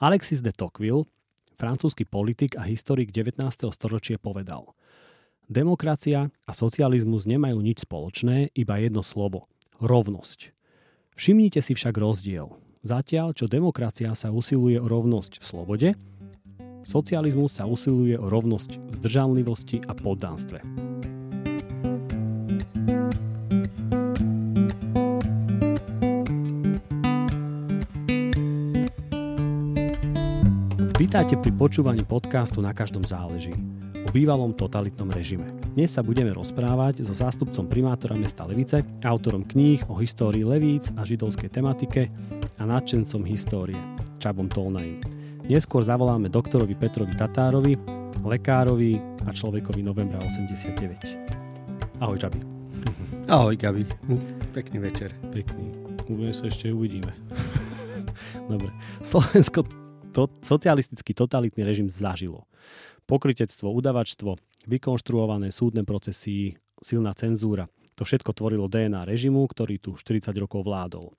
Alexis de Tocqueville, francúzsky politik a historik 19. storočia povedal Demokracia a socializmus nemajú nič spoločné, iba jedno slovo – rovnosť. Všimnite si však rozdiel. Zatiaľ, čo demokracia sa usiluje o rovnosť v slobode, socializmus sa usiluje o rovnosť v zdržanlivosti a poddanstve. Vítajte pri počúvaní podcastu Na každom záleží o bývalom totalitnom režime. Dnes sa budeme rozprávať so zástupcom primátora mesta Levice, autorom kníh o histórii Levíc a židovskej tematike a nadšencom histórie, Čabom Tolnajím. Neskôr zavoláme doktorovi Petrovi Tatárovi, lekárovi a človekovi novembra 89. Ahoj Čabi. Ahoj Gabi. Pekný večer. Pekný. Uvidíme sa ešte uvidíme. Dobre. Slovensko to, socialistický totalitný režim zažilo pokrytectvo, udavačstvo, vykonštruované súdne procesy, silná cenzúra. To všetko tvorilo DNA režimu, ktorý tu 40 rokov vládol.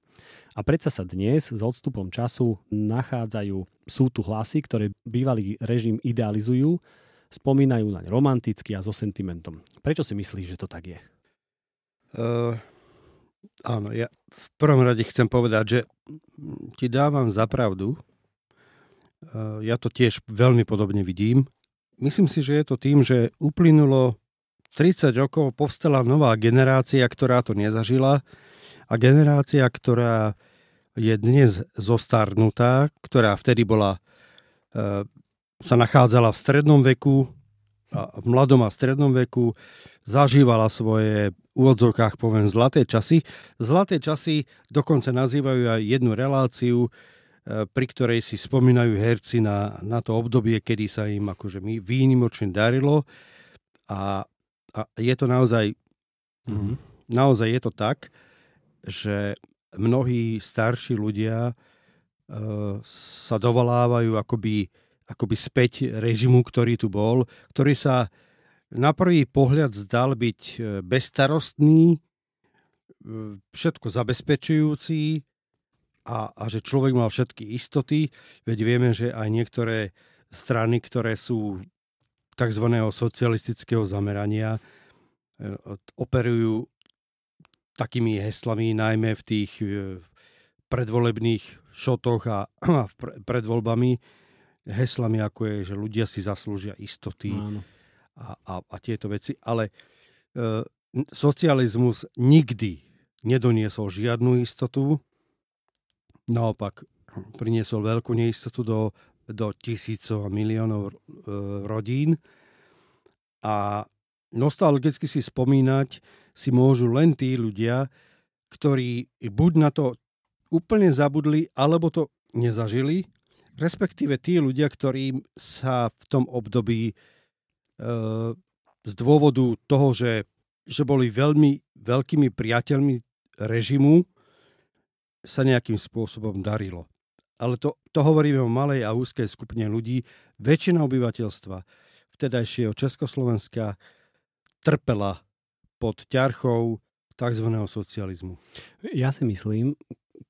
A predsa sa dnes s odstupom času nachádzajú, sú tu hlasy, ktoré bývalý režim idealizujú, spomínajú naň romanticky a so sentimentom. Prečo si myslíš, že to tak je? Uh, áno, ja v prvom rade chcem povedať, že ti dávam za pravdu. Uh, ja to tiež veľmi podobne vidím myslím si, že je to tým, že uplynulo 30 rokov, povstala nová generácia, ktorá to nezažila a generácia, ktorá je dnes zostarnutá, ktorá vtedy bola, e, sa nachádzala v strednom veku, a v mladom a strednom veku, zažívala svoje úvodzovkách poviem zlaté časy. Zlaté časy dokonca nazývajú aj jednu reláciu, pri ktorej si spomínajú herci na, na to obdobie, kedy sa im akože výnimočne darilo a, a je to naozaj mm-hmm. naozaj je to tak, že mnohí starší ľudia uh, sa dovolávajú akoby, akoby späť režimu, ktorý tu bol, ktorý sa na prvý pohľad zdal byť e, bezstarostný, všetko zabezpečujúci, a, a že človek mal všetky istoty, veď vieme, že aj niektoré strany, ktoré sú tzv. socialistického zamerania, e, operujú takými heslami, najmä v tých e, predvolebných šotoch a, a pred voľbami, heslami ako je, že ľudia si zaslúžia istoty a, a, a tieto veci. Ale e, socializmus nikdy nedoniesol žiadnu istotu, naopak priniesol veľkú neistotu do, do tisícov a miliónov e, rodín. A nostalgicky si spomínať si môžu len tí ľudia, ktorí buď na to úplne zabudli, alebo to nezažili, respektíve tí ľudia, ktorí sa v tom období e, z dôvodu toho, že, že boli veľmi veľkými priateľmi režimu, sa nejakým spôsobom darilo. Ale to, to hovoríme o malej a úzkej skupine ľudí. Väčšina obyvateľstva vtedajšieho Československa trpela pod ťarchou tzv. socializmu. Ja si myslím,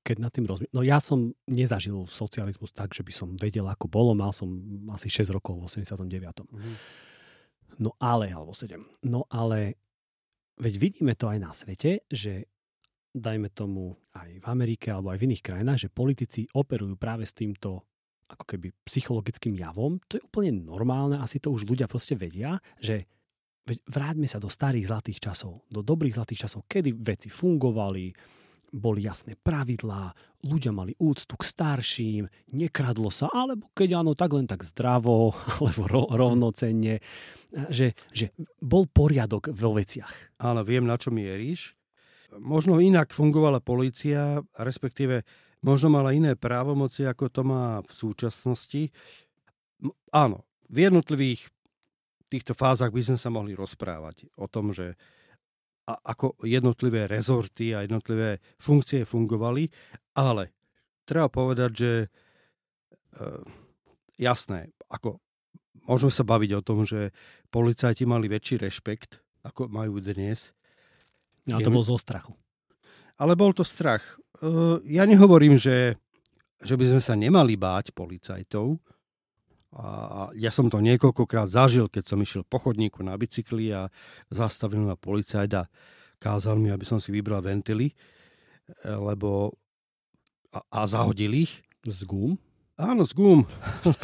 keď nad tým rozmýšľam, no ja som nezažil socializmus tak, že by som vedel, ako bolo. Mal som asi 6 rokov v 89. Mm. No ale, alebo 7. No ale, veď vidíme to aj na svete, že dajme tomu aj v Amerike alebo aj v iných krajinách, že politici operujú práve s týmto ako keby psychologickým javom, to je úplne normálne, asi to už ľudia proste vedia, že vráťme sa do starých zlatých časov, do dobrých zlatých časov, kedy veci fungovali, boli jasné pravidlá, ľudia mali úctu k starším, nekradlo sa, alebo keď áno, tak len tak zdravo, alebo ro, rovnocenne, že, že bol poriadok vo veciach. Áno, viem, na čo mieríš možno inak fungovala policia, respektíve možno mala iné právomoci, ako to má v súčasnosti. Áno, v jednotlivých týchto fázach by sme sa mohli rozprávať o tom, že ako jednotlivé rezorty a jednotlivé funkcie fungovali, ale treba povedať, že e, jasné, ako môžeme sa baviť o tom, že policajti mali väčší rešpekt, ako majú dnes, a to bol zo strachu. Ale bol to strach. Ja nehovorím, že že by sme sa nemali báť policajtov. A ja som to niekoľkokrát zažil, keď som išiel po chodníku na bicykli a zastavil ma policajt a kázal mi, aby som si vybral ventily, lebo a, a zahodil ich. Z gum? Áno, z gum.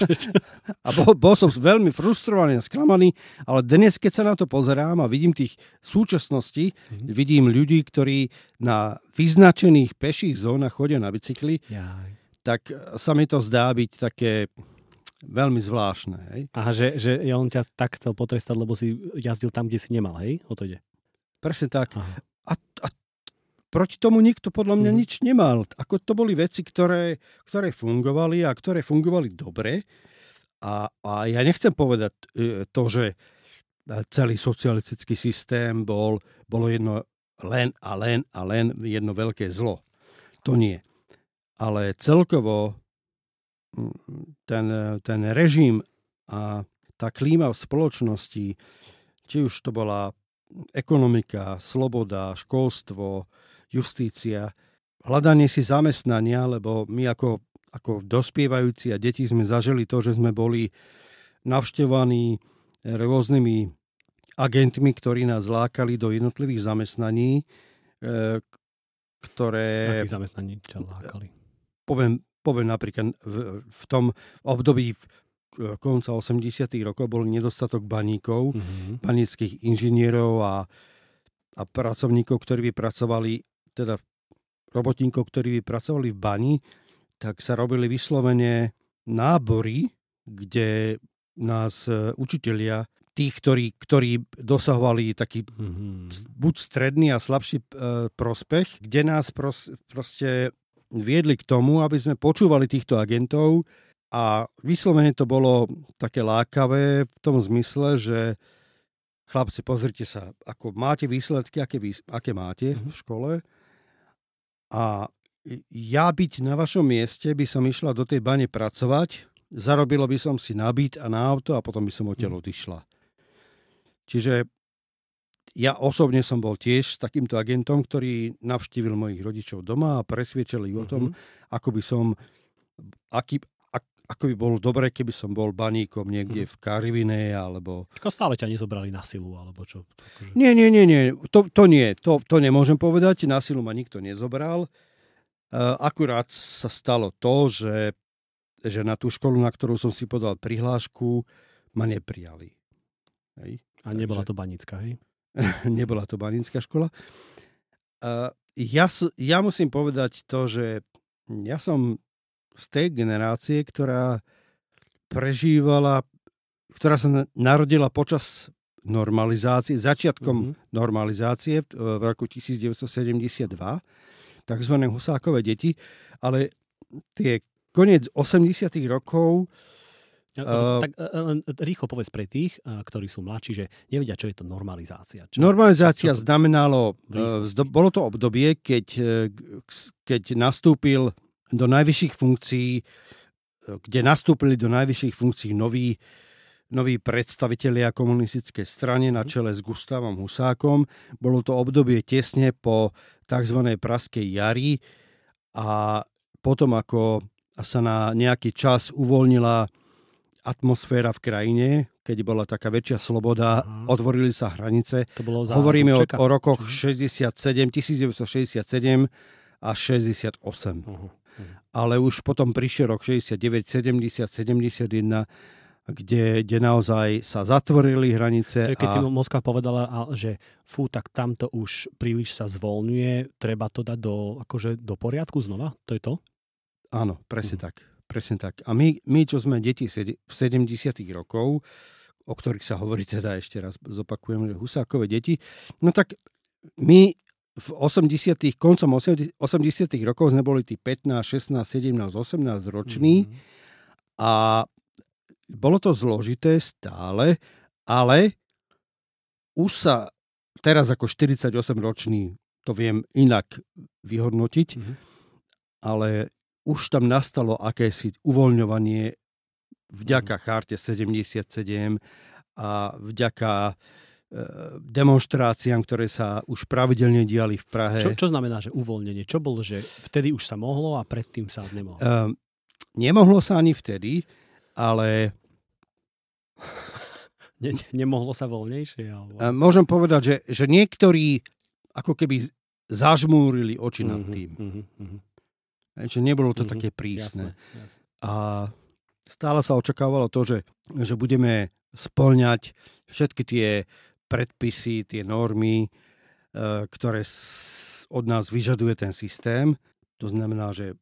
a bol, bol som veľmi frustrovaný a sklamaný, ale dnes, keď sa na to pozerám a vidím tých súčasností, mm-hmm. vidím ľudí, ktorí na vyznačených peších zónach chodia na bicykli, Jaj. tak sa mi to zdá byť také veľmi zvláštne. Hej? Aha, že, že ja on ťa tak chcel potrestať, lebo si jazdil tam, kde si nemal, hej? O to ide. Presne tak. A, a proti tomu nikto podľa mňa mm. nič nemal. Ako to boli veci, ktoré, ktoré fungovali a ktoré fungovali dobre. A, a ja nechcem povedať e, to, že celý socialistický systém bol, bolo jedno len a len a len jedno veľké zlo. To nie. Ale celkovo ten, ten režim a tá klíma v spoločnosti, či už to bola ekonomika, sloboda, školstvo, justícia, hľadanie si zamestnania, lebo my ako, ako dospievajúci a deti sme zažili to, že sme boli navštevovaní rôznymi agentmi, ktorí nás lákali do jednotlivých zamestnaní, e, ktoré... Akých zamestnaní ťa lákali? Poviem, poviem napríklad v, v tom období konca 80. rokov bol nedostatok baníkov, mm-hmm. banických inžinierov a, a pracovníkov, ktorí by pracovali, teda robotníkov, ktorí by pracovali v bani, tak sa robili vyslovene nábory, kde nás e, učitelia, tých, ktorí, ktorí dosahovali taký mm-hmm. buď stredný a slabší e, prospech, kde nás pros, proste viedli k tomu, aby sme počúvali týchto agentov a vyslovene to bolo také lákavé v tom zmysle, že chlapci, pozrite sa, ako máte výsledky, aké, aké máte mm-hmm. v škole a ja byť na vašom mieste by som išla do tej bane pracovať, zarobilo by som si nabít a na auto a potom by som odtiaľ mhm. odišla. Čiže ja osobne som bol tiež s takýmto agentom, ktorý navštívil mojich rodičov doma a presviečal ich o tom, mm-hmm. ako by som, aký, ak, ako by bolo dobre, keby som bol baníkom niekde mm-hmm. v Karivine, alebo... Ako stále ťa nezobrali na silu, alebo čo? Akože... Nie, nie, nie, nie. To, to nie. To, to nemôžem povedať. Na silu ma nikto nezobral. Uh, akurát sa stalo to, že, že na tú školu, na ktorú som si podal prihlášku, ma neprijali. Hej? A nebola Takže... to banická, hej? nebola to baninská škola. Ja, ja musím povedať to, že ja som z tej generácie, ktorá prežívala, ktorá sa narodila počas normalizácie, začiatkom mm-hmm. normalizácie v roku 1972, tzv. Husákové deti, ale tie koniec 80. rokov Uh, tak uh, rýchlo povedz pre tých, ktorí sú mladší, že nevedia, čo je to normalizácia. Čo, normalizácia čo to... znamenalo, uh, bolo to obdobie, keď, keď nastúpil do najvyšších funkcií, kde nastúpili do najvyšších funkcií noví, noví predstavitelia komunistickej strany na mhm. čele s Gustavom Husákom. Bolo to obdobie tesne po tzv. Praskej jari a potom, ako sa na nejaký čas uvoľnila atmosféra v krajine, keď bola taká väčšia sloboda, Aha. otvorili sa hranice. To bolo za Hovoríme o, o rokoch 67, 1967 a 68. Uh-huh. Ale už potom prišiel rok 69, 70, 71, kde, kde naozaj sa zatvorili hranice. Keď a... si Moskva povedala, že fú, tak tamto už príliš sa zvolňuje, treba to dať do, akože, do poriadku znova? To je to? Áno, presne uh-huh. tak. Presne tak. A my, my čo sme deti v 70. rokov, o ktorých sa hovorí teda ešte raz zopakujem, že Husákové deti, no tak my v 80. koncom 80. rokov sme boli tí 15, 16, 17, 18 roční mm-hmm. a bolo to zložité stále, ale už sa teraz ako 48 ročný to viem inak vyhodnotiť, mm-hmm. ale už tam nastalo akési uvoľňovanie vďaka mhm. charte 77 a vďaka e, demonstráciám, ktoré sa už pravidelne diali v Prahe. Čo, čo znamená, že uvoľnenie? Čo bolo, že vtedy už sa mohlo a predtým sa nemohlo? Uh, nemohlo sa ani vtedy, ale ne, ne, nemohlo sa voľnejšie? Alebo... Môžem povedať, že, že niektorí ako keby zažmúrili oči nad Mhm, tým. mhm, mhm. Že nebolo to Mhm, také prísne. Jasné, jasné. A stále sa očakávalo to, že, že budeme splňať všetky tie predpisy, tie normy, e, ktoré od nás vyžaduje ten systém. To znamená, že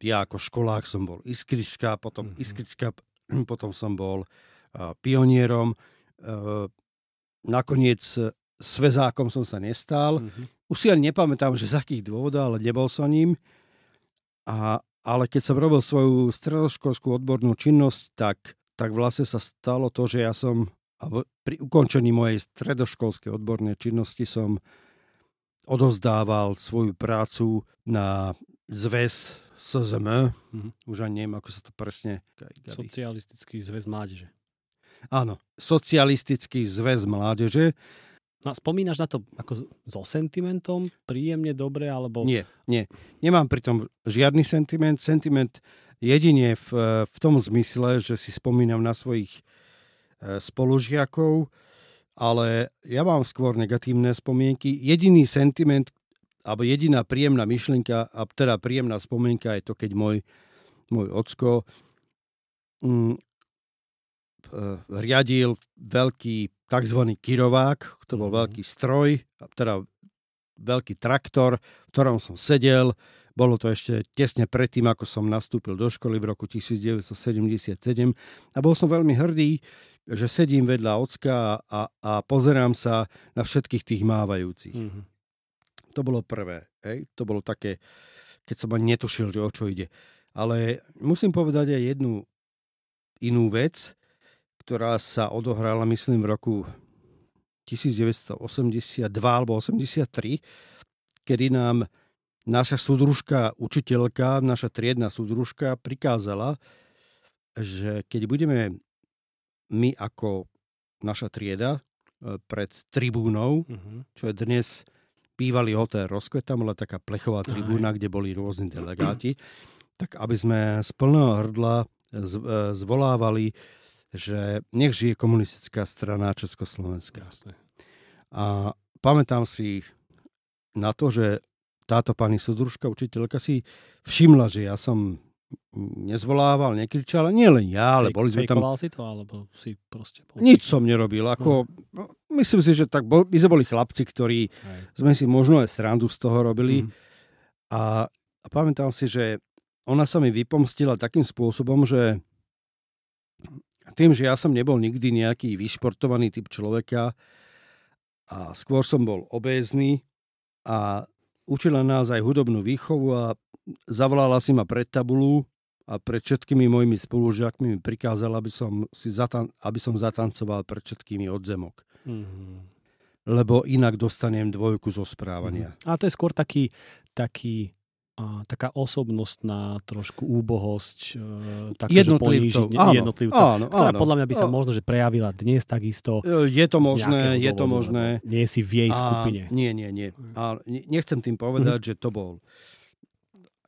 ja ako školák som bol iskrička, potom Mhm. iskrička, potom som bol a, pionierom. E, Nakoniec e, svezákom som sa nestal. Mhm. Už si ani nepamätám, že z akých dôvodov, ale nebol som ním. A, ale keď som robil svoju stredoškolskú odbornú činnosť, tak, tak vlastne sa stalo to, že ja som alebo pri ukončení mojej stredoškolskej odbornej činnosti som odozdával svoju prácu na zväz SZM. Mhm. Už ani neviem, ako sa to presne... Socialistický zväz mládeže. Áno, Socialistický zväz mládeže. No, spomínaš na to ako so sentimentom? Príjemne, dobre, alebo... Nie, nie. Nemám pri tom žiadny sentiment. Sentiment jedine v, v tom zmysle, že si spomínam na svojich spolužiakov, ale ja mám skôr negatívne spomienky. Jediný sentiment, alebo jediná príjemná myšlienka, a teda príjemná spomienka je to, keď môj, môj ocko mm, e, riadil veľký tzv. kirovák, to bol Mhm. veľký stroj, teda veľký traktor, v ktorom som sedel. Bolo to ešte tesne predtým, ako som nastúpil do školy v roku 1977 a bol som veľmi hrdý, že sedím vedľa ocka a, a pozerám sa na všetkých tých mávajúcich. Mhm. To bolo prvé. Hej? To bolo také, keď som ani netušil, že o čo ide. Ale musím povedať aj jednu inú vec, ktorá sa odohrala, myslím, v roku 1982 alebo 83, kedy nám naša súdružka, učiteľka, naša triedna súdružka prikázala, že keď budeme my ako naša trieda e, pred tribúnou, Mhm. čo je dnes bývalý hotel Rozkvet, tam bola taká plechová Aj. tribúna, kde boli rôzni delegáti, tak aby sme z plného hrdla z- e, zvolávali, že nech žije komunistická strana Československa. Jasné. A pamätám si na to, že táto pani súdružka, učiteľka si všimla, že ja som nezvolával, nekričal, nie len ja, ale Fake- boli sme tam si to, alebo si proste... Bol nič som nerobil. Ako, no, myslím si, že tak bol, my sme boli chlapci, ktorí Hej. sme si možno aj srandu z toho robili. Mhm. A, a pamätám si, že ona sa mi vypomstila takým spôsobom, že tým, že ja som nebol nikdy nejaký vyšportovaný typ človeka a skôr som bol obézny a učila nás aj hudobnú výchovu a zavolala si ma pred tabulu a pred všetkými mojimi spolužiakmi mi prikázala, aby som, si zatan- aby som zatancoval pred všetkými odzemok. Mhm. Lebo inak dostanem dvojku zo správania. Mhm. Ale to je skôr taký, taký a, taká osobnostná trošku úbohosť, e, také, že Jednotlivcov, ne- áno, jednotlivca, áno, ktorá áno. podľa mňa by sa Á. možno, že prejavila dnes takisto. E, Je to možné, je to dôvodu, možné. Nie si v jej A skupine. Nie, nie, nie. A ne- nechcem tým povedať, že to bol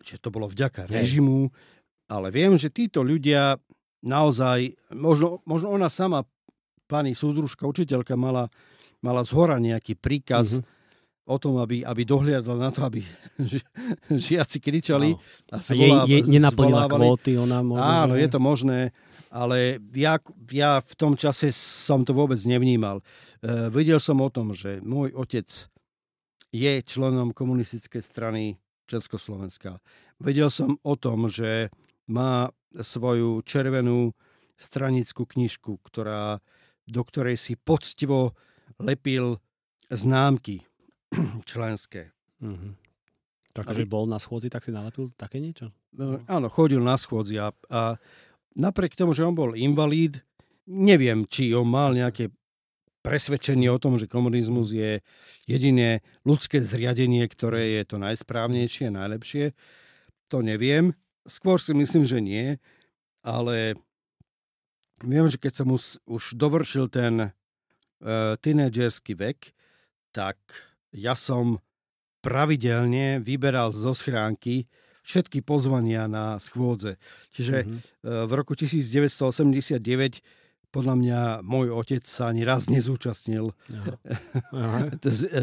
že to bolo vďaka Hej. režimu, ale viem, že títo ľudia naozaj, možno, možno ona sama, pani súdružka, učiteľka, mala, mala zhora nejaký príkaz Mhm. o tom, aby, aby dohliadla na to, aby ži- žiaci kričali Áno. a, A jej, jej nenaplnila kvóty, ona možno, Áno, je to možné, ale ja, ja v tom čase som to vôbec nevnímal. E, vedel som o tom, že môj otec je členom komunistickej strany Československa. Vedel som o tom, že má svoju červenú stranickú knižku, ktorá, do ktorej si poctivo lepil známky členské. Mhm. Takže Aby- bol na schôdzi, tak si nalepil také niečo? No, áno, chodil na schôdzi a, a napriek tomu, že on bol invalíd, neviem, či on mal nejaké presvedčenie o tom, že komunizmus je jediné ľudské zriadenie, ktoré je to najsprávnejšie, najlepšie. To neviem. Skôr si myslím, že nie, ale viem, že keď som už, už dovršil ten uh, tínedžerský vek, tak ja som pravidelne vyberal zo schránky všetky pozvania na schôdze. Čiže mm-hmm. v roku 1989 podľa mňa môj otec sa ani raz nezúčastnil Aha. Aha.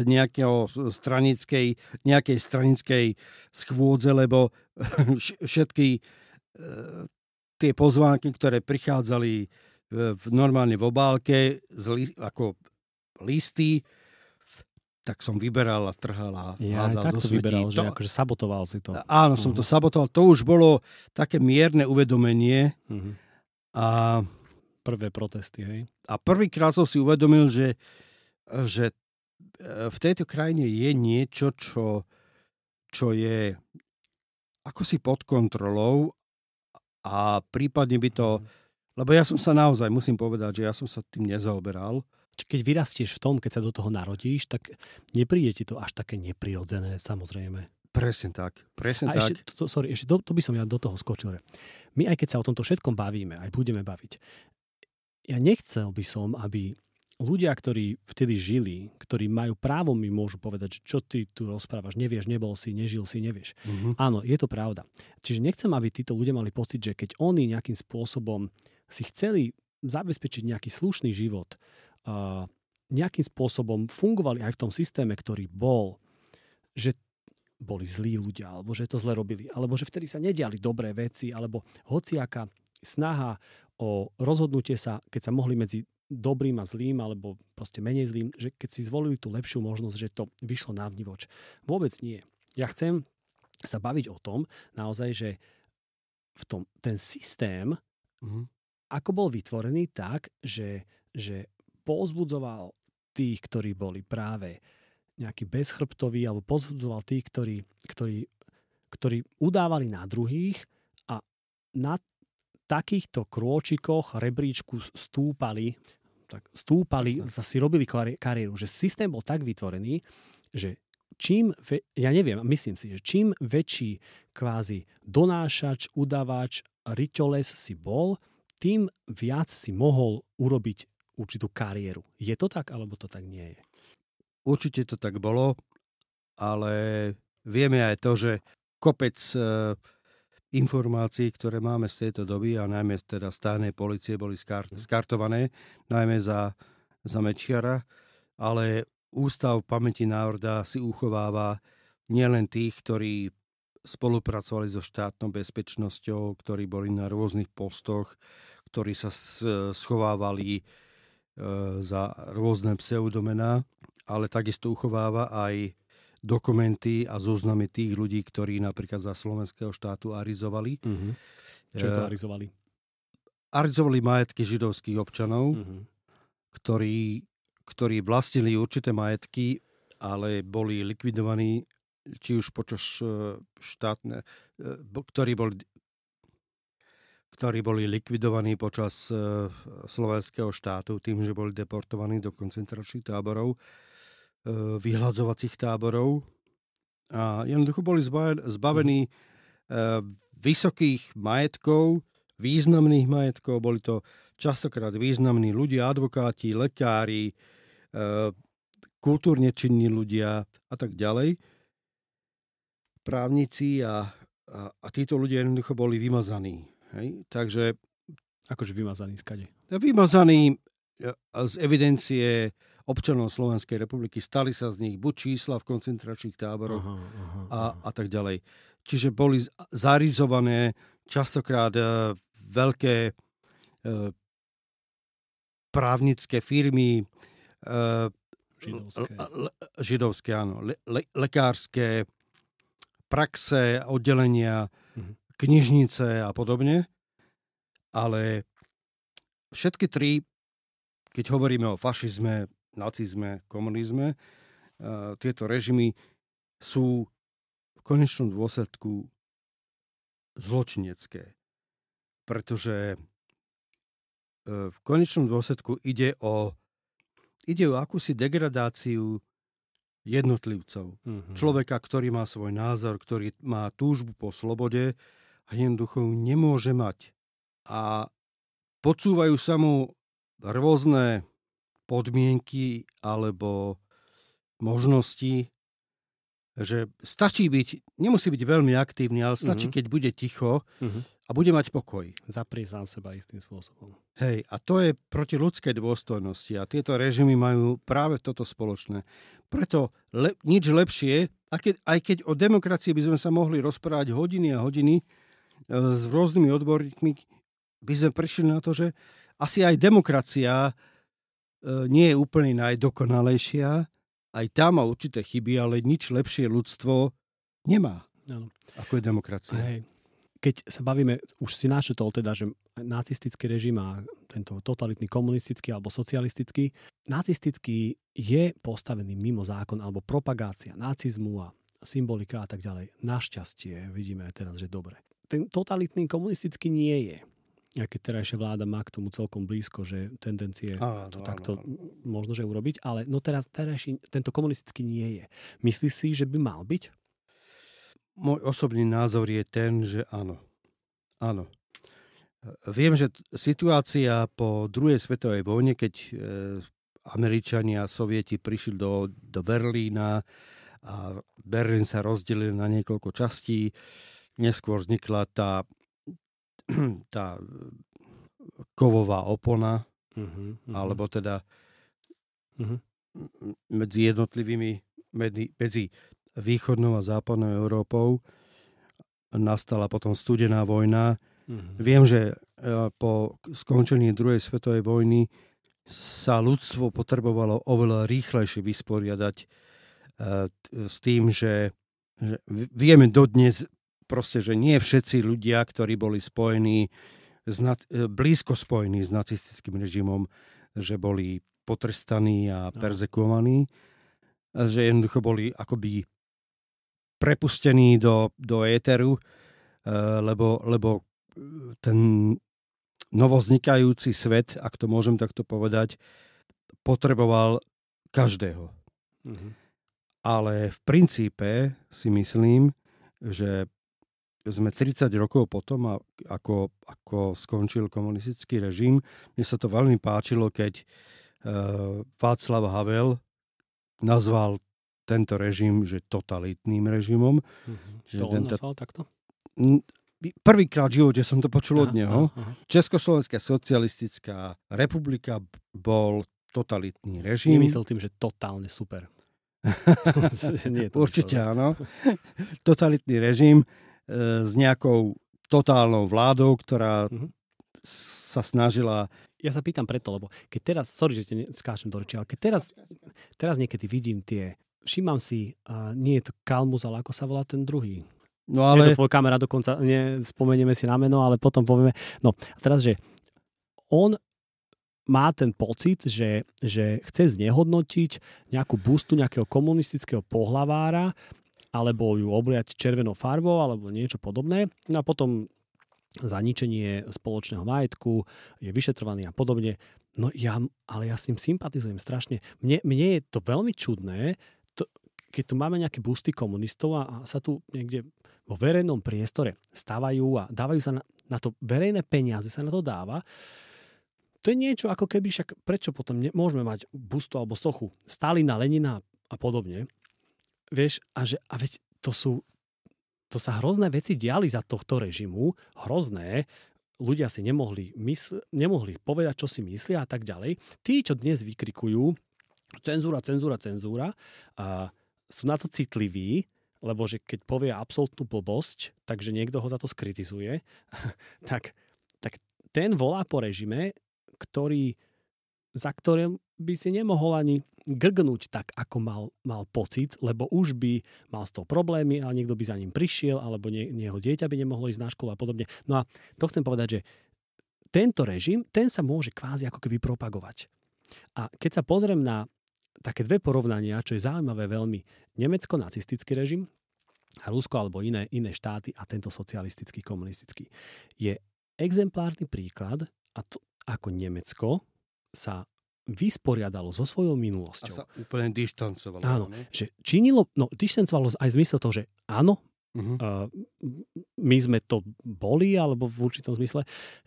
nejakého stranickej, nejakej stranickej schôdze, lebo všetky e, tie pozvánky, ktoré prichádzali v, normálne v obálke z, ako listy, tak som vyberal a trhal a ja hádzal do smetí. vyberal, že to, akože sabotoval si to. Áno, som to mhm. sabotoval. To už bolo také mierne uvedomenie uh-huh. a prvé protesty, hej? A prvýkrát som si uvedomil, že, že e, v tejto krajine je niečo, čo, čo je ako si pod kontrolou a prípadne by to... Mhm. Lebo ja som sa naozaj, musím povedať, že ja som sa tým nezaoberal keď vyrastieš v tom, keď sa do toho narodíš, tak nepríde ti to až také neprirodzené, samozrejme. Presne tak, presne a tak. Ešte, to, sorry, ešte to, to by som ja do toho skočil. My aj keď sa o tomto všetkom bavíme, aj budeme baviť, ja nechcel by som, aby ľudia, ktorí vtedy žili, ktorí majú právo, mi môžu povedať, že čo ty tu rozprávaš, nevieš, nebol si, nežil si, nevieš. Mm-hmm. Áno, je to pravda. Čiže nechcem, aby títo ľudia mali pocit, že keď oni nejakým spôsobom si chceli zabezpečiť nejaký slušný život, nejakým spôsobom fungovali aj v tom systéme, ktorý bol, že boli zlí ľudia, alebo že to zle robili, alebo že vtedy sa nediali dobré veci, alebo hociaká snaha o rozhodnutie sa, keď sa mohli medzi dobrým a zlým, alebo proste menej zlým, že keď si zvolili tú lepšiu možnosť, že to vyšlo na vnivoč. Vôbec nie. Ja chcem sa baviť o tom naozaj, že v tom, ten systém, mm-hmm. ako bol vytvorený tak, že, že pozbudzoval tých, ktorí boli práve nejaký bezchrbtoví, alebo pozbudzoval tých, ktorí, ktorí, ktorí udávali na druhých a na takýchto krôčikoch rebríčku stúpali, tak stúpali, sa si robili kariéru. Že systém bol tak vytvorený, že čím, ja neviem, myslím si, že čím väčší kvázi donášač, udávač, riťoles si bol, tým viac si mohol urobiť určitú kariéru. Je to tak, alebo to tak nie je? Určite to tak bolo, ale vieme aj to, že kopec e, informácií, ktoré máme z tejto doby a najmä teda stánej policie boli skar- mhm. skartované, najmä za, za Mečiara, ale Ústav pamäti národa si uchováva nielen tých, ktorí spolupracovali so štátnou bezpečnosťou, ktorí boli na rôznych postoch, ktorí sa schovávali E, za rôzne pseudomená, ale takisto uchováva aj dokumenty a zoznamy tých ľudí, ktorí napríklad za slovenského štátu arizovali. Uh-huh. Čo to arizovali? Arizovali majetky židovských občanov, uh-huh. ktorí, ktorí vlastnili určité majetky, ale boli likvidovaní či už počas e, štátne, ktorí boli ktorí boli likvidovaní počas slovenského štátu tým, že boli deportovaní do koncentračných táborov, vyhľadzovacích táborov. A jednoducho boli zbavení e, vysokých majetkov, významných majetkov. Boli to častokrát významní ľudia, advokáti, lekári, kultúrne činní ľudia a tak ďalej. Právnici a, a, a títo ľudia jednoducho boli vymazaní Hej? Takže... Akože vymazaný skade? Vymazaný e, z evidencie občanov Slovenskej republiky. Stali sa z nich buď čísla v koncentračných táboroch aha, aha, a, a tak ďalej. Čiže boli zarizované častokrát uh, veľké uh, právnické firmy, uh, židovské. Le, židovské, áno, le, le, lekárske praxe, oddelenia, uh-huh knižnice a podobne. Ale všetky tri, keď hovoríme o fašizme, nacizme, komunizme, eh, tieto režimy sú v konečnom dôsledku zločinecké. Pretože eh, v konečnom dôsledku ide o, ide o akúsi degradáciu jednotlivcov. Mm-hmm. Človeka, ktorý má svoj názor, ktorý má túžbu po slobode, a jednoducho ju nemôže mať. A podsúvajú sa mu rôzne podmienky alebo možnosti, že stačí byť, nemusí byť veľmi aktívny, ale stačí, mm-hmm. keď bude ticho mm-hmm. a bude mať pokoj. Zaprie sám seba istým spôsobom. Hej, a to je proti ľudskej dôstojnosti a tieto režimy majú práve toto spoločné. Preto le, nič lepšie, aj keď, aj keď o demokracii by sme sa mohli rozprávať hodiny a hodiny e, s rôznymi odborníkmi, by sme prišli na to, že asi aj demokracia nie je úplne najdokonalejšia, aj tam má určité chyby, ale nič lepšie ľudstvo nemá, ano. ako je demokracia. Hej. Keď sa bavíme, už si načetol teda, že nacistický režim a tento totalitný komunistický alebo socialistický, nacistický je postavený mimo zákon alebo propagácia nacizmu a symbolika a tak ďalej. Našťastie vidíme teraz, že dobre. Ten totalitný komunistický nie je aj keď terajšia vláda má k tomu celkom blízko, že tendencie áno, to takto áno. možno, že urobiť, ale no teraz terajší, tento komunistický nie je. Myslíš si, že by mal byť? Môj osobný názor je ten, že áno. Áno. Viem, že situácia po druhej svetovej vojne, keď e, Američania a Sovieti prišli do, do Berlína a Berlín sa rozdelil na niekoľko častí, neskôr vznikla tá tá kovová opona, uh-huh, uh-huh. alebo teda uh-huh. medzi jednotlivými, medzi, medzi východnou a západnou Európou nastala potom studená vojna. Uh-huh. Viem, že e, po skončení druhej svetovej vojny sa ľudstvo potrebovalo oveľa rýchlejšie vysporiadať e, s tým, že, že vieme dodnes proste, že nie všetci ľudia, ktorí boli spojení, e, blízko spojení s nacistickým režimom, že boli potrestaní a perzekovaní, že jednoducho boli akoby prepustení do, do éteru, e, lebo, lebo ten novoznikajúci svet, ak to môžem takto povedať, potreboval každého. Mm-hmm. Ale v princípe si myslím, že sme 30 rokov potom, ako, ako skončil komunistický režim, mne sa to veľmi páčilo, keď uh, Václav Havel nazval tento režim, že totalitným režimom. Mm-hmm. Že to tento... nazval takto? Prvýkrát v živote som to počul od neho. Aha, aha. Československá socialistická republika bol totalitný režim. Nemyslel tým, že totálne super. Nie Určite áno. Totalitný režim s nejakou totálnou vládou, ktorá mm-hmm. sa snažila... Ja sa pýtam preto, lebo keď teraz, sorry, že te skáčem do reči, ale keď teraz, teraz niekedy vidím tie, všímam si, uh, nie je to Kalmus, ale ako sa volá ten druhý? No ale... Je to tvoj kamera dokonca, nie, spomenieme si na meno, ale potom povieme. No a teraz, že on má ten pocit, že, že chce znehodnotiť nejakú bustu nejakého komunistického pohlavára alebo ju obliať červenou farbou alebo niečo podobné. No a potom zaničenie spoločného majetku je vyšetrovaný a podobne. No ja, ale ja s ním sympatizujem strašne. Mne, mne je to veľmi čudné, to, keď tu máme nejaké busty komunistov a, a sa tu niekde vo verejnom priestore stávajú a dávajú sa na, na to verejné peniaze, sa na to dáva. To je niečo ako keby však, prečo potom môžeme mať bustu alebo sochu Stalina, Lenina a podobne. Vieš, a, že, a veď to sú, to sa hrozné veci diali za tohto režimu, hrozné, ľudia si nemohli, mysl, nemohli povedať, čo si myslia a tak ďalej. Tí, čo dnes vykrikujú cenzúra, cenzúra, cenzúra, a sú na to citliví, lebo že keď povie absolútnu blbosť, takže niekto ho za to skritizuje, tak, tak ten volá po režime, ktorý, za ktorým by si nemohol ani grgnúť tak, ako mal, mal pocit, lebo už by mal z toho problémy, ale niekto by za ním prišiel, alebo nie, jeho dieťa by nemohlo ísť na školu a podobne. No a to chcem povedať, že tento režim, ten sa môže kvázi ako keby propagovať. A keď sa pozriem na také dve porovnania, čo je zaujímavé veľmi, nemecko-nacistický režim a Rusko alebo iné, iné štáty a tento socialistický, komunistický, je exemplárny príklad, a to, ako Nemecko sa vysporiadalo so svojou minulosťou. A sa úplne dištancovalo. Áno, ne? že činilo, no dištancovalo aj zmysel toho, že áno, uh-huh. uh, my sme to boli, alebo v určitom zmysle,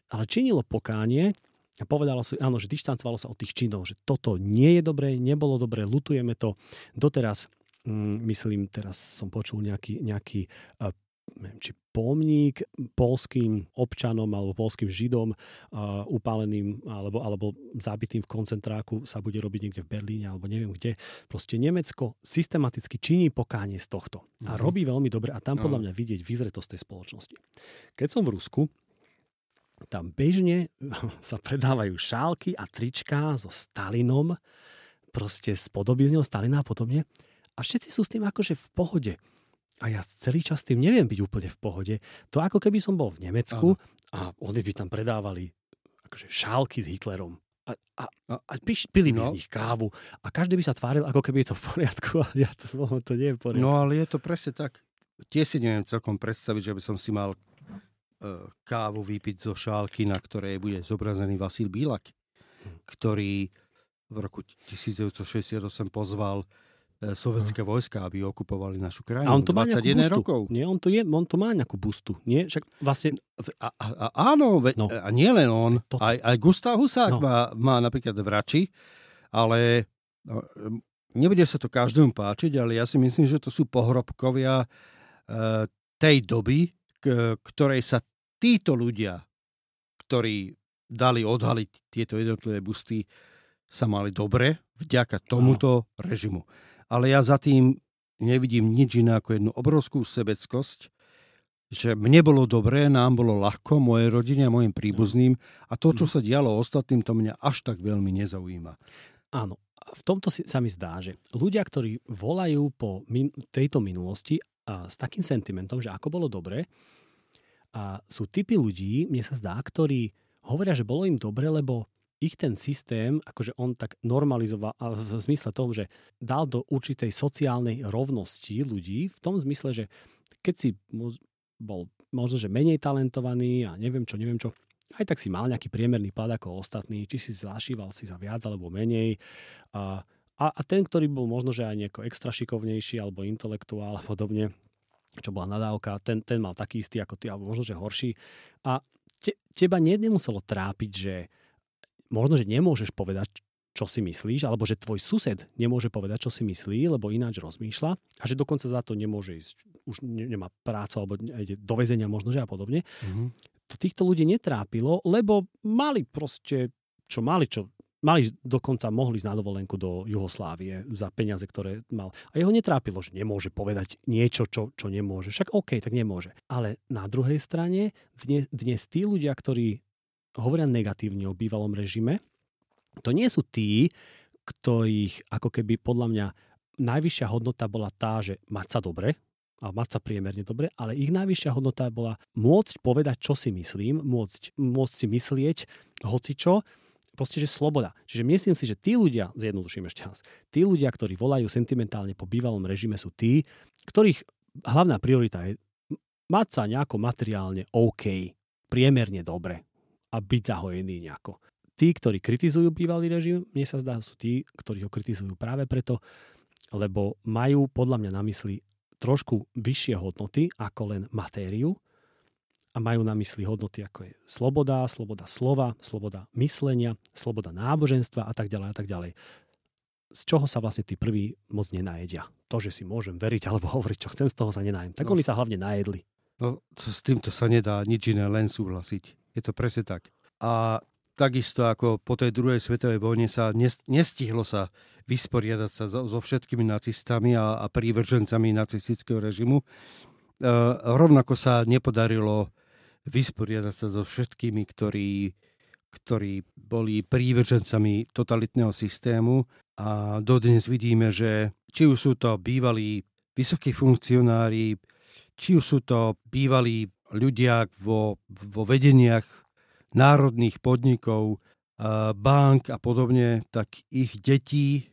ale činilo pokánie a povedalo si, áno, že dištancovalo sa od tých činov, že toto nie je dobré, nebolo dobré, lutujeme to. Doteraz mm, myslím, teraz som počul nejaký, nejaký uh, neviem, či pomník polským občanom alebo polským židom uh, upáleným alebo, alebo zabitým v koncentráku sa bude robiť niekde v Berlíne alebo neviem kde. Proste Nemecko systematicky činí pokánie z tohto. A mm-hmm. robí veľmi dobre a tam no. podľa mňa vidieť vyzretosť tej spoločnosti. Keď som v Rusku, tam bežne sa predávajú šálky a trička so Stalinom, proste s podobizňou Stalina a podobne. A všetci sú s tým akože v pohode. A ja celý čas tým neviem byť úplne v pohode. To ako keby som bol v Nemecku Aha. a oni by tam predávali akože šálky s Hitlerom. A, a, a pili by no. z nich kávu. A každý by sa tváril, ako keby je to v poriadku. A ja to, to nie je v poriadku. No ale je to presne tak. Tie si neviem celkom predstaviť, že by som si mal uh, kávu vypiť zo šálky, na ktorej bude zobrazený Vasil Bílak, hm. ktorý v roku 1968 pozval sovietské vojska, aby okupovali našu krajinu. A on to má 21 rokov. Nie, on to, je, on to má nejakú bustu. Nie? Však vlastne... A, a, a, áno, ve, no. a nie len on. To... Aj, aj Gustav Husák no. má, má napríklad vrači, ale no, nebude sa to každému páčiť, ale ja si myslím, že to sú pohrobkovia e, tej doby, k, ktorej sa títo ľudia, ktorí dali odhaliť tieto jednotlivé busty, sa mali dobre vďaka tomuto no. režimu ale ja za tým nevidím nič iné ako jednu obrovskú sebeckosť, že mne bolo dobré, nám bolo ľahko, mojej rodine a mojim príbuzným a to, čo mhm. sa dialo ostatným, to mňa až tak veľmi nezaujíma. Áno, v tomto sa mi zdá, že ľudia, ktorí volajú po min- tejto minulosti a s takým sentimentom, že ako bolo dobre, a sú typy ľudí, mne sa zdá, ktorí hovoria, že bolo im dobre, lebo ich ten systém, akože on tak normalizoval v zmysle toho, že dal do určitej sociálnej rovnosti ľudí, v tom zmysle, že keď si bol možno, že menej talentovaný a neviem čo, neviem čo, aj tak si mal nejaký priemerný plat ako ostatní, či si zašíval si za viac alebo menej. A, a, a ten, ktorý bol možno, že aj nejako extra šikovnejší alebo intelektuál a podobne, čo bola nadávka, ten, ten mal taký istý ako ty, alebo možno, že horší. A te, teba nemuselo trápiť, že možno, že nemôžeš povedať, čo si myslíš, alebo že tvoj sused nemôže povedať, čo si myslí, lebo ináč rozmýšľa a že dokonca za to nemôže ísť, už nemá prácu alebo ide do väzenia možno, že a podobne. Mm-hmm. To týchto ľudí netrápilo, lebo mali proste, čo mali, čo mali dokonca mohli ísť na dovolenku do Juhoslávie za peniaze, ktoré mal. A jeho netrápilo, že nemôže povedať niečo, čo, čo nemôže. Však OK, tak nemôže. Ale na druhej strane dnes, dnes tí ľudia, ktorí hovoria negatívne o bývalom režime, to nie sú tí, ktorých ako keby podľa mňa najvyššia hodnota bola tá, že mať sa dobre, a mať sa priemerne dobre, ale ich najvyššia hodnota bola môcť povedať, čo si myslím, môcť, môcť si myslieť hocičo, proste, že sloboda. Čiže myslím si, že tí ľudia, zjednoduším ešte raz, tí ľudia, ktorí volajú sentimentálne po bývalom režime sú tí, ktorých hlavná priorita je mať sa nejako materiálne OK, priemerne dobre a byť zahojený nejako. Tí, ktorí kritizujú bývalý režim, mne sa zdá, sú tí, ktorí ho kritizujú práve preto, lebo majú podľa mňa na mysli trošku vyššie hodnoty ako len matériu a majú na mysli hodnoty ako je sloboda, sloboda slova, sloboda myslenia, sloboda náboženstva a tak ďalej a tak ďalej. Z čoho sa vlastne tí prví moc nenajedia. To, že si môžem veriť alebo hovoriť, čo chcem, z toho sa nenajem. Tak no, oni sa hlavne najedli. No, s týmto sa nedá nič iné, len súhlasiť. Je to presne tak. A takisto ako po tej druhej svetovej vojne sa nestihlo sa vysporiadať sa so, všetkými nacistami a, a prívržencami nacistického režimu. E, rovnako sa nepodarilo vysporiadať sa so všetkými, ktorí, ktorí boli prívržencami totalitného systému a dodnes vidíme, že či už sú to bývalí vysokí funkcionári, či už sú to bývalí ľudia vo, vo vedeniach národných podnikov, bank a podobne, tak ich detí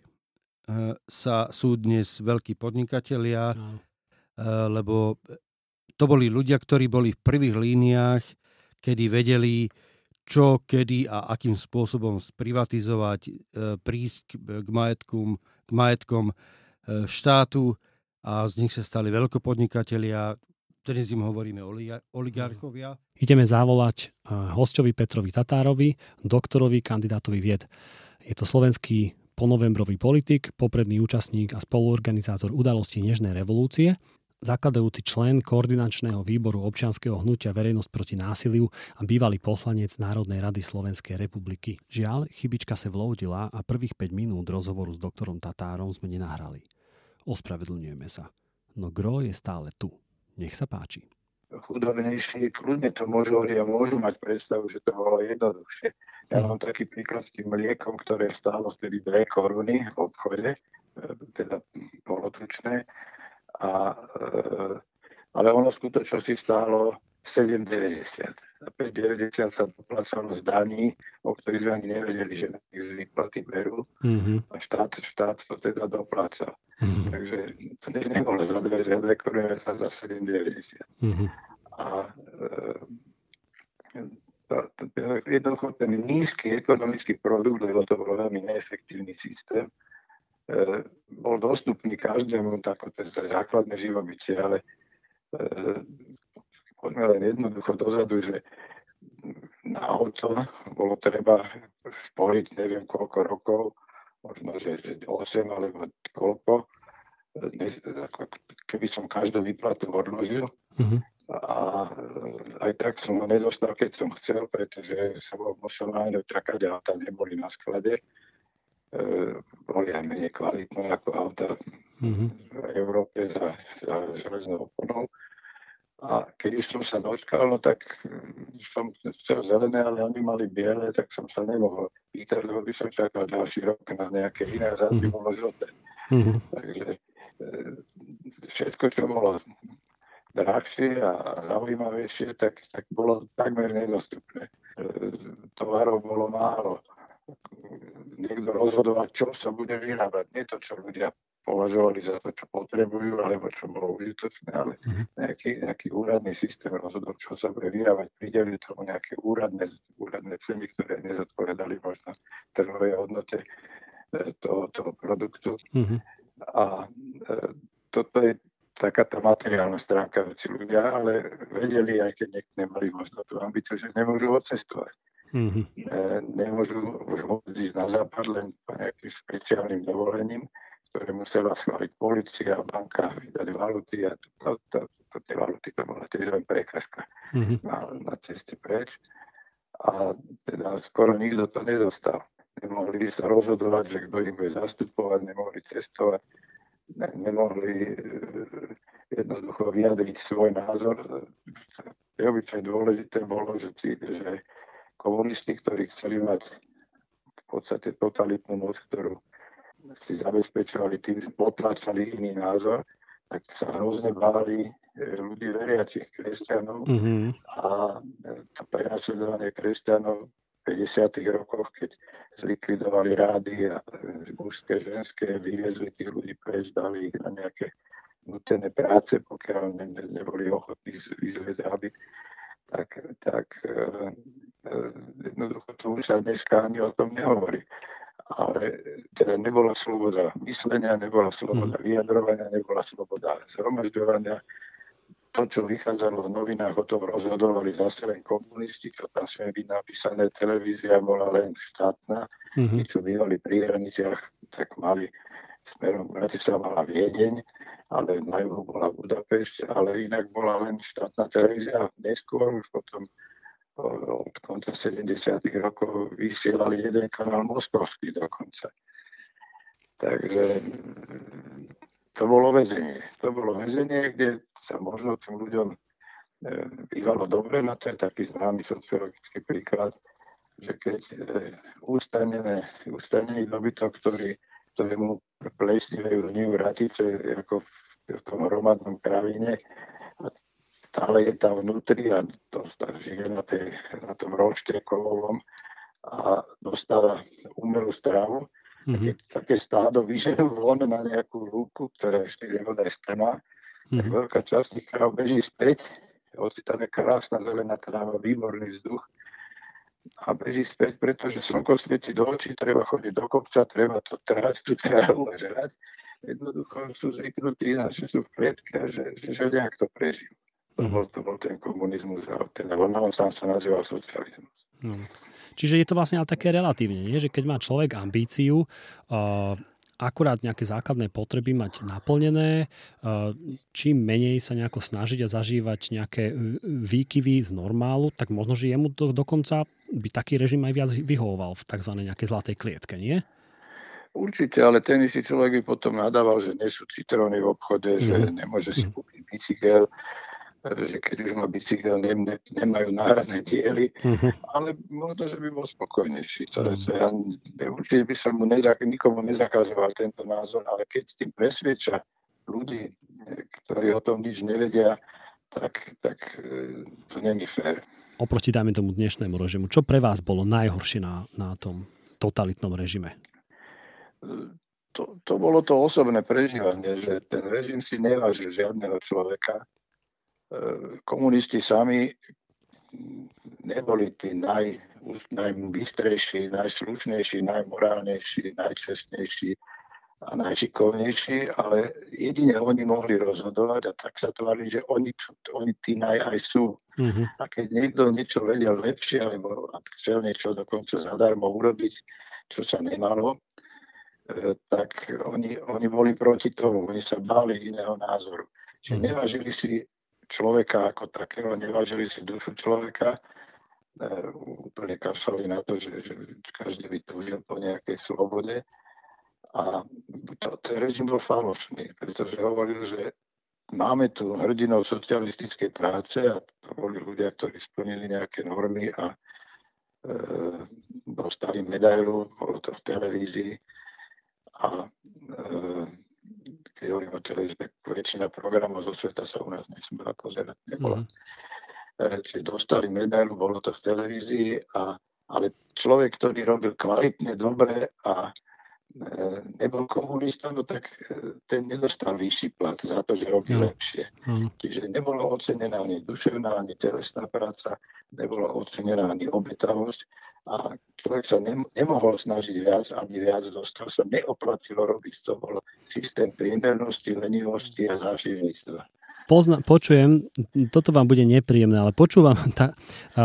sa sú dnes veľkí podnikatelia, no. lebo to boli ľudia, ktorí boli v prvých líniách, kedy vedeli, čo, kedy a akým spôsobom sprivatizovať, prísť k majetkom, k majetkom štátu a z nich sa stali veľkopodnikatelia, dnes im hovoríme oligarchovia. Ideme zavolať eh, hostovi Petrovi Tatárovi, doktorovi, kandidátovi vied. Je to slovenský ponovembrový politik, popredný účastník a spoluorganizátor udalosti Nežnej revolúcie, zakladajúci člen koordinačného výboru občianskeho hnutia Verejnosť proti násiliu a bývalý poslanec Národnej rady Slovenskej republiky. Žiaľ, chybička sa vloudila a prvých 5 minút rozhovoru s doktorom Tatárom sme nenahrali. Ospravedlňujeme sa. No gro je stále tu. Nech sa páči. Chudobnejší, kľudne to môžu a môžu mať predstavu, že to bolo jednoduchšie. Ja mám taký príklad s tým mliekom, ktoré stálo vtedy 2 koruny v obchode, e, teda polotučné, a, e, ale ono v skutočnosti stálo 7,90. A 5,90 sa doplácalo z daní, o ktorých sme ani nevedeli, že na nich z výplaty berú. Mm-hmm. A štát, štát to teda dopláca. Mm-hmm. Takže to ne, nebolo za dve, za dve koruny, sa za 7,90. Mm-hmm. A e, jednoducho ten nízky ekonomický produkt, lebo to bol veľmi neefektívny systém, e, bol dostupný každému, tako to je základné živobytie, ale e, poďme len jednoducho dozadu, že na auto bolo treba sporiť neviem koľko rokov, možno, že, že 8 alebo koľko, keby som každú výplatu odložil. Mm-hmm. A aj tak som ho nedostal, keď som chcel, pretože som ho musel na čakať a auta neboli na sklade. E, boli aj menej kvalitné ako auta mm-hmm. v Európe za, za železnou oponou. A keď už som sa dočkal, no tak mm, som chcel zelené, ale oni mali biele, tak som sa nemohol pýtať, lebo by som čakal ďalší rok na nejaké iné a zase by mhm. bolo žlté. Mm-hmm. Takže e, všetko, čo bolo drahšie a zaujímavejšie, tak, tak bolo takmer nedostupné. E, tovarov bolo málo. Niekto rozhodovať, čo sa bude vyrábať, nie to, čo ľudia považovali za to, čo potrebujú, alebo čo bolo užitočné, ale mhm. nejaký, nejaký úradný systém rozhodol, čo sa bude vyrábať, prideli tomu nejaké úradné, úradné ceny, ktoré nezodpovedali možno trhovej hodnote e, toho, toho produktu. Mm-hmm. A e, toto je taká tá materiálna stránka veci ľudia, ale vedeli, aj keď niekto nemali možno tú ambíciu, že nemôžu odcestovať. Mm-hmm. E, nemôžu už ísť na západ len po nejakým špeciálnym dovolením, ktoré musela schváliť policia, banka, vydať valuty a to, to, to, tie valuty to bola tiež len prekažka mm-hmm. na, na ceste preč. A teda skoro nikto to nedostal. Nemohli sa rozhodovať, že kto ich bude zastupovať, nemohli cestovať, ne, nemohli e, jednoducho vyjadriť svoj názor. Je obyčaj dôležité bolo, že, že komunisti, ktorí chceli mať v podstate totalitnú moc, ktorú si zabezpečovali tým, že potlačali iný názor, tak sa hrozne báli e, ľudí veriacich kresťanov mm-hmm. a e, to prenasledovanie kresťanov v 50. rokoch, keď zlikvidovali rády a e, mužské, ženské, vyviezli tých ľudí preč, dali ich na nejaké nutené práce, pokiaľ ne, ne, neboli ochotní vyzliezť aby tak, tak e, jednoducho to už sa dneska ani o tom nehovorí ale teda nebola sloboda myslenia, nebola sloboda hmm. vyjadrovania, nebola sloboda zhromažďovania. To, čo vychádzalo v novinách, o tom rozhodovali zase len komunisti, čo tam sme byť napísané, televízia bola len štátna, mm-hmm. tí, čo bývali pri hraniciach, tak mali smerom Bratislava mala Viedeň, ale na juhu bola Budapešť, ale inak bola len štátna televízia. Neskôr už potom od konca 70. rokov vysielali jeden kanál moskovský dokonca. Takže to bolo väzenie. To bolo väzenie, kde sa možno tým ľuďom e, bývalo dobre, na to je taký známy sociologický príklad, že keď e, ustanený dobytok, ktorý, ktorému plesnivejú ňu ratice ako v tom hromadnom kravíne a stále je tam vnútri a to žije na, tej, na tom rošte kovovom a dostáva umelú stravu. Mm-hmm. Keď také stádo vyženú von na nejakú lúku, ktorá ešte je voda je strmá, mm-hmm. tak mhm. veľká časť tých kráv beží späť, hoci tam je krásna zelená tráva, výborný vzduch a beží späť, pretože slnko svieti do očí, treba chodiť do kopca, treba to trhať, tu trávu a žrať. Jednoducho sú zvyknutí na že sú v a že, že, že nejak to prežijú. To mhm. to bol ten komunizmus, ale ten, sám sa nazýval socializmus. No. Čiže je to vlastne ale také relatívne, nie? že keď má človek ambíciu, uh, akurát nejaké základné potreby mať naplnené, uh, čím menej sa nejako snažiť a zažívať nejaké výkyvy z normálu, tak možno, že jemu do, dokonca by taký režim aj viac vyhovoval v tzv. nejakej zlatej klietke, nie? Určite, ale ten istý človek by potom nadával, že nie sú citróny v obchode, mm. že mhm. nemôže si mhm. kúpiť bicykel, že keď už má bicykel, ne, ne, nemajú náhradné diely, uh-huh. ale možno, že by bol spokojnejší. To, to ja, určite by som mu nezak, nikomu nezakazoval tento názor, ale keď tým presvieča ľudí, ktorí o tom nič nevedia, tak, tak e, to není fér. Oproti, dajme tomu dnešnému režimu, čo pre vás bolo najhoršie na, na tom totalitnom režime? To, to bolo to osobné prežívanie, že ten režim si nevážil žiadneho človeka, komunisti sami neboli tí naj, najbystrejší, najslušnejší, najmorálnejší, najčestnejší a najšikovnejší, ale jedine oni mohli rozhodovať a tak sa tvárili, že oni, oni tí naj aj sú. Mm-hmm. A keď niekto niečo vedel lepšie, alebo chcel niečo dokonca zadarmo urobiť, čo sa nemalo, e, tak oni, oni boli proti tomu, oni sa báli iného názoru. Čiže mm-hmm. nevážili si človeka ako takého, nevážili si dušu človeka, e, úplne kašali na to, že, že každý by túžil po nejakej slobode. A to, ten režim bol falošný, pretože hovoril, že máme tu hrdinov socialistickej práce a to boli ľudia, ktorí splnili nejaké normy a e, dostali medailu, bolo to v televízii a e, keď hovorím o televízii, väčšina programov zo sveta sa u nás nesmela pozerať, nebola. Mm. Čiže dostali medailu, bolo to v televízii, a, ale človek, ktorý robil kvalitne, dobre a e, nebol komunista, no tak e, ten nedostal vyšší plat za to, že robil mm. lepšie. Mm. Čiže nebolo ocenená ani duševná, ani telesná práca, nebolo ocenená ani obetavosť a človek sa nem, nemohol snažiť viac, ani viac dostal sa, neoplatilo robiť. To bol systém priemernosti, lenivosti a záživníctva. Pozna, počujem, toto vám bude nepríjemné, ale počúvam ta,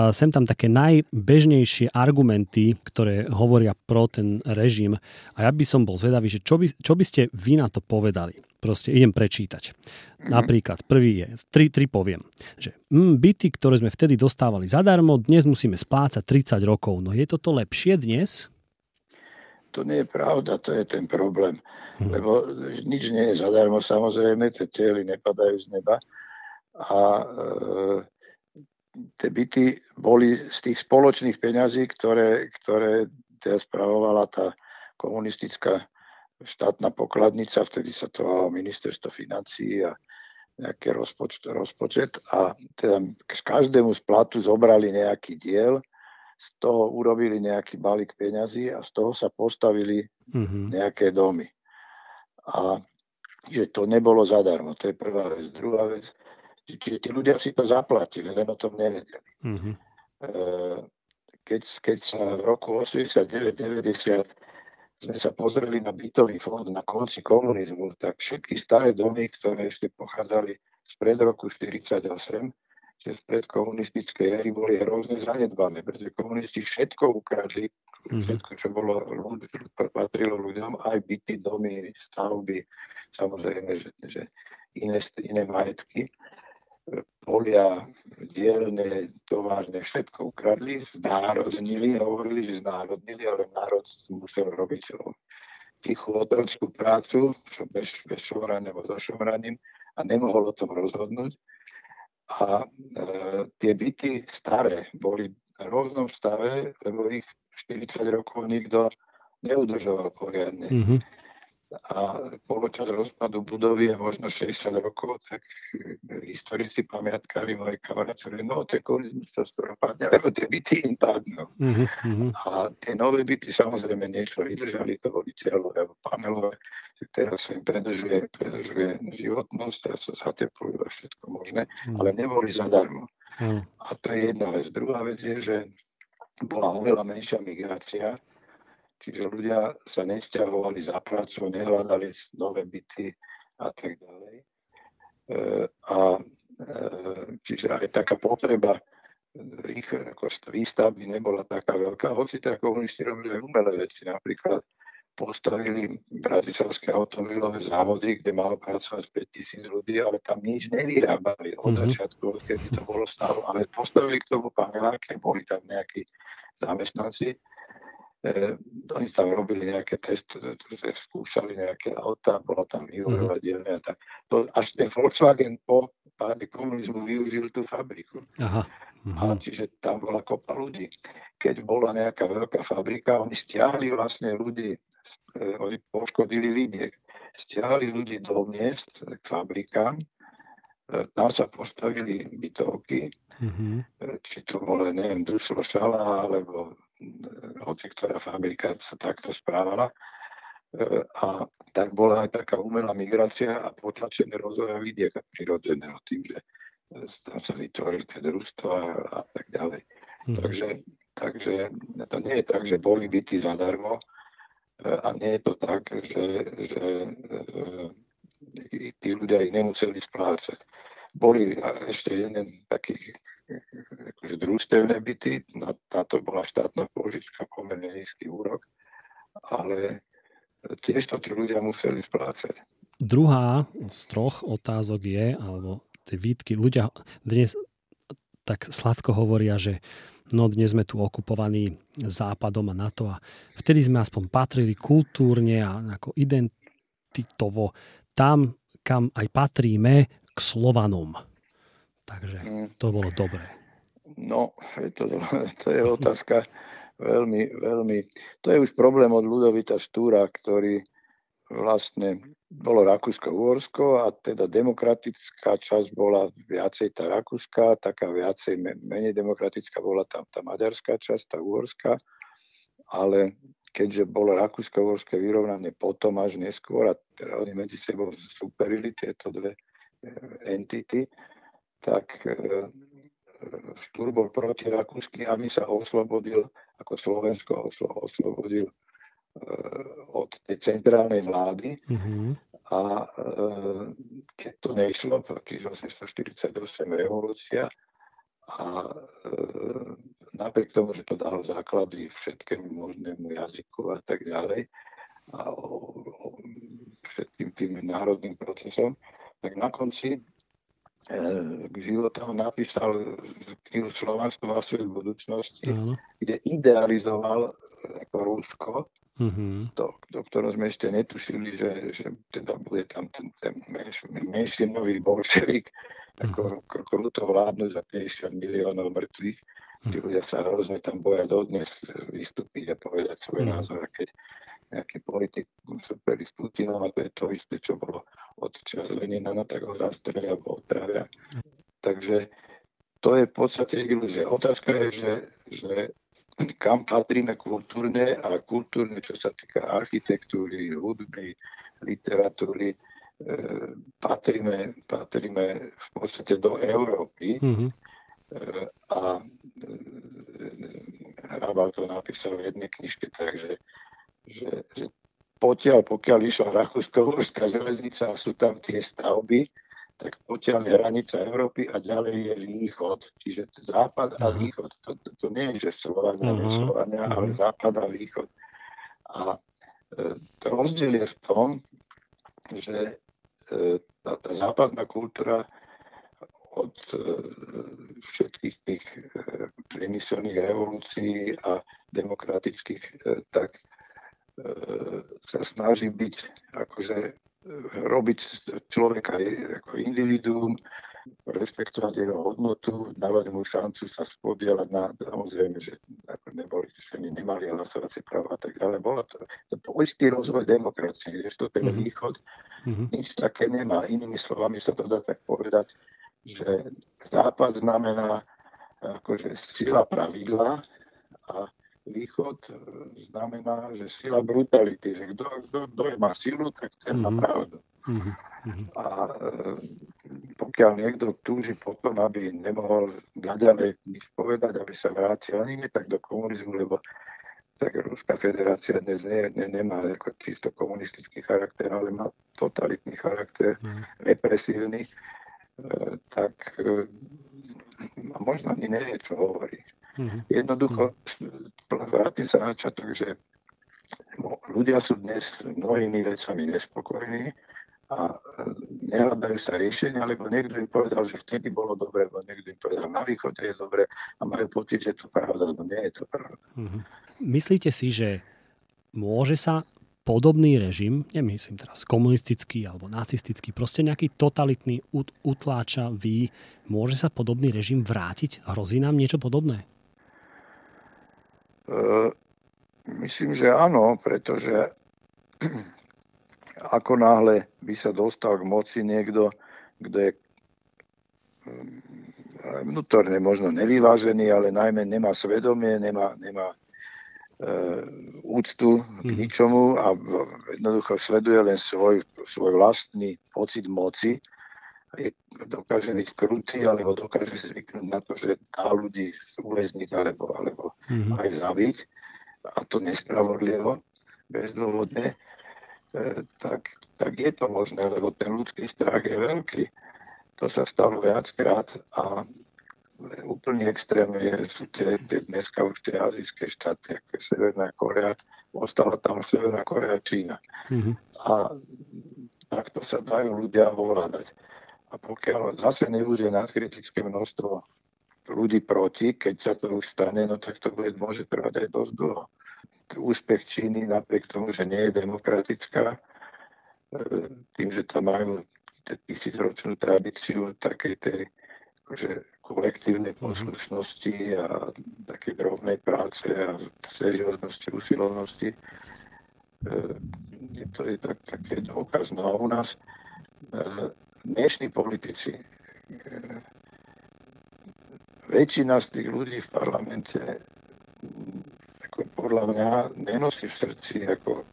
sem tam také najbežnejšie argumenty, ktoré hovoria pro ten režim a ja by som bol zvedavý, že čo by, čo by ste vy na to povedali. Proste idem prečítať. Mm-hmm. Napríklad, prvý je, tri, tri poviem, že mm, byty, ktoré sme vtedy dostávali zadarmo, dnes musíme splácať 30 rokov. No je toto lepšie dnes? To nie je pravda, to je ten problém. Mm-hmm. Lebo nič nie je zadarmo, samozrejme, tie cieľy nepadajú z neba. A e, tie byty boli z tých spoločných peňazí, ktoré, ktoré teda spravovala tá komunistická štátna pokladnica, vtedy sa to volalo ministerstvo financí a nejaký rozpočet, rozpočet a teda každému z platu zobrali nejaký diel, z toho urobili nejaký balík peňazí a z toho sa postavili mm-hmm. nejaké domy. A že to nebolo zadarmo, to je prvá vec. Druhá vec, čiže tí ľudia si to zaplatili, len o tom nevedeli. Mm-hmm. Keď, keď sa v roku 89-90 sme sa pozreli na bytový fond na konci komunizmu, tak všetky staré domy, ktoré ešte pochádzali spred roku 1948, že spred komunistickej éry boli hrozne zanedbané, pretože komunisti všetko ukradli, mhm. všetko, čo bolo, patrilo ľuďom, aj byty, domy, stavby, samozrejme, že, že iné, iné majetky polia, dielne, továrne, všetko ukradli, znárodnili, hovorili, že znárodnili, ale národ musel robiť tichú otrockú prácu, čo bez, bez šomraním alebo so šomraním a nemohol o tom rozhodnúť. A e, tie byty staré boli v rôznom stave, lebo ich 40 rokov nikto neudržoval poriadne. Mm-hmm a poločas rozpadu budovy je možno 60 rokov, tak historici, pamiatkári, moji kamaráti, no tie komunizmus skoro padne, lebo tie byty im padnú. Uh-huh. A tie nové byty samozrejme niečo vydržali, to boli cieľové alebo panelové, teraz sa im predržuje, predržuje životnosť a sa zateplujú a všetko možné, uh-huh. ale neboli zadarmo. Uh-huh. A to je jedna vec. Druhá vec je, že bola oveľa menšia migrácia, Čiže ľudia sa nesťahovali za prácou, nehľadali nové byty a tak ďalej. E, a e, čiže aj taká potreba ich ako výstavby nebola taká veľká, hoci tak komunisti robili aj umelé veci, napríklad postavili bratislavské automobilové závody, kde malo pracovať 5 tisíc ľudí, ale tam nič nevyrábali od mm-hmm. začiatku, keby to bolo stále, ale postavili k tomu paneláky, boli tam nejakí zamestnanci, E, oni tam robili nejaké testy, skúšali nejaké auta, bola tam vývojová mm-hmm. dielňa. Tak to, až ten Volkswagen po páde komunizmu využil tú fabriku. Aha. Mm-hmm. A čiže tam bola kopa ľudí. Keď bola nejaká veľká fabrika, oni stiahli vlastne ľudí, e, oni poškodili vidiek, stiahli ľudí do miest k fabrikám, e, tam sa postavili bytovky, mm-hmm. či to bolo, neviem, Duslo Šala, alebo hoci ktorá fabrika sa takto správala. E, a tak bola aj taká umelá migrácia a potlačené rozvoja vidieka prirodzeného tým, že tam sa vytvorili tie družstva a, tak ďalej. Mm. Takže, takže to nie je tak, že boli byty zadarmo a nie je to tak, že, že tí ľudia ich nemuseli splácať. Boli ešte jeden taký akože družstevné byty, na, na to bola štátna požička, pomerne nízky úrok, ale tiež to tí ľudia museli splácať. Druhá z troch otázok je, alebo tie výtky, ľudia dnes tak sladko hovoria, že no dnes sme tu okupovaní západom a NATO a vtedy sme aspoň patrili kultúrne a ako identitovo tam, kam aj patríme, k Slovanom. Takže mm. to bolo dobré. No, to, to je otázka veľmi, veľmi... To je už problém od Ludovita Štúra, ktorý vlastne bolo Rakúsko-Uhorsko a teda demokratická časť bola viacej tá Rakúska, taká viacej menej demokratická bola tam tá maďarská časť, tá uhorská, ale keďže bolo Rakúsko-Uhorské vyrovnanie potom až neskôr a teda oni medzi sebou superili tieto dve eh, entity, tak e, Štúr bol proti Rakúsky a my sa oslobodil, ako Slovensko oslobodil e, od tej centrálnej vlády. Mm-hmm. A e, keď to nešlo, tých 1848 revolúcia, a napriek tomu, že to dalo základy všetkému možnému jazyku a tak ďalej, a o, o všetkým tým národným procesom, tak na konci k životom napísal knihu Slovensko vo svojej budúcnosti, uh-huh. kde idealizoval ako Rusko, uh-huh. to, do ktorého sme ešte netušili, že, že teda bude tam ten, ten menš, menšinový bolševik, ako uh-huh. kruto vládnu za 50 miliónov mŕtvych. Tí ľudia sa hrozne tam boja dodnes vystúpiť a povedať svoj uh-huh. názor. A keď nejaký politik superi s Putinom a to je to isté, čo bolo od čas Lenina, no tak ho zastrelia alebo otravia. Takže to je v podstate ilúzia. Otázka je, že, že kam patríme kultúrne a kultúrne, čo sa týka architektúry, hudby, literatúry, e, patríme, patríme v podstate do Európy mm-hmm. e, a Hrabal to napísal v jednej knižke, takže že, že potiaľ, pokiaľ išla Rakúsko-Uhorská železnica a sú tam tie stavby, tak potiaľ je hranica Európy a ďalej je východ. Čiže západ a východ. To, to, to nie je, že Slovania, uh-huh. Slovania, uh-huh. ale západ a východ. A e, rozdiel je v tom, že e, tá, tá západná kultúra od e, všetkých tých e, priemyselných revolúcií a demokratických, e, tak sa snaží byť, akože robiť človeka ako individuum, rešpektovať jeho hodnotu, dávať mu šancu sa spodielať na, samozrejme, že neboli, ženy nemali hlasovacie práva a tak ďalej. Bolo to, to, to istý rozvoj demokracie, že to ten mm-hmm. východ mm-hmm. nič také nemá. Inými slovami sa to dá tak povedať, že západ znamená akože sila pravidla a východ e, znamená, že sila brutality, že kto, kto, kto má silu, tak chce mm-hmm. pravdu. Mm-hmm. A e, pokiaľ niekto túži potom, aby nemohol naďalej nič povedať, aby sa vrátil ani nie tak do komunizmu, lebo tak Ruská federácia dnes nie, nie, nemá ako čisto komunistický charakter, ale má totalitný charakter, mm. represívny, e, tak e, možno ani nevie, čo hovorí. Mm-hmm. Jednoducho, vrátim sa na začiatok, že ľudia sú dnes mnohými vecami nespokojní a nehľadajú sa riešenia, lebo niekto im povedal, že vtedy bolo dobre, alebo niekto im povedal, na východe je dobre a majú pocit, že to pravda, no nie je to pravda. Mm-hmm. Myslíte si, že môže sa podobný režim, nemyslím teraz komunistický alebo nacistický, proste nejaký totalitný utláčavý, môže sa podobný režim vrátiť? Hrozí nám niečo podobné? Uh, myslím, že áno, pretože ako náhle by sa dostal k moci niekto, kto je mm, vnútorne možno nevyvážený, ale najmä nemá svedomie, nemá, nemá e, úctu k mhm. ničomu a jednoducho sleduje len svoj, svoj vlastný pocit moci. Je, dokáže byť krutý, alebo dokáže zvyknúť na to, že dá ľudí uväzniť alebo, alebo mm-hmm. aj zabiť. A to nespravodlivo, bezdôvodne. E, tak, tak je to možné, lebo ten ľudský strach je veľký. To sa stalo viackrát a úplne extrémne sú tie, tie dneska už tie azijské štáty, ako je Severná Korea, ostala tam Severná Korea, Čína. Mm-hmm. A takto sa dajú ľudia ovládať. A pokiaľ zase nebude nadkritické množstvo ľudí proti, keď sa to už stane, no tak to bude, môže trvať aj dosť dlho úspech Číny napriek tomu, že nie je demokratická, e, tým, že tam majú tisícročnú tradíciu takej tej akože, kolektívnej mhm. poslušnosti a také drobnej práce a serióznosti, usilovnosti. E, to je tak, také dôkaz. No a u nás e, dnešní politici, väčšina z tých ľudí v parlamente ako podľa mňa nenosí v srdci ako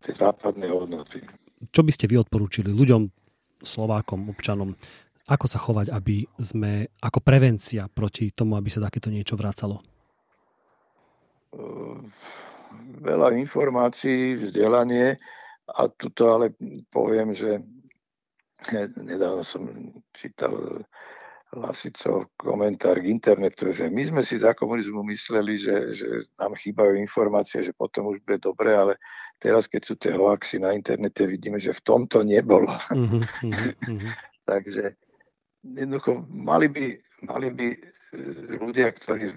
tie západné hodnoty. Čo by ste vy odporúčili ľuďom, Slovákom, občanom, ako sa chovať, aby sme ako prevencia proti tomu, aby sa takéto niečo vracalo? Veľa informácií, vzdelanie a tuto ale poviem, že nedávno som čítal Lasicov komentár k internetu, že my sme si za komunizmu mysleli, že, že nám chýbajú informácie, že potom už bude dobre, ale teraz, keď sú tie hoaxy na internete, vidíme, že v tomto nebolo. Mm-hmm, Takže jednoducho mali by, mali by e, ľudia, ktorí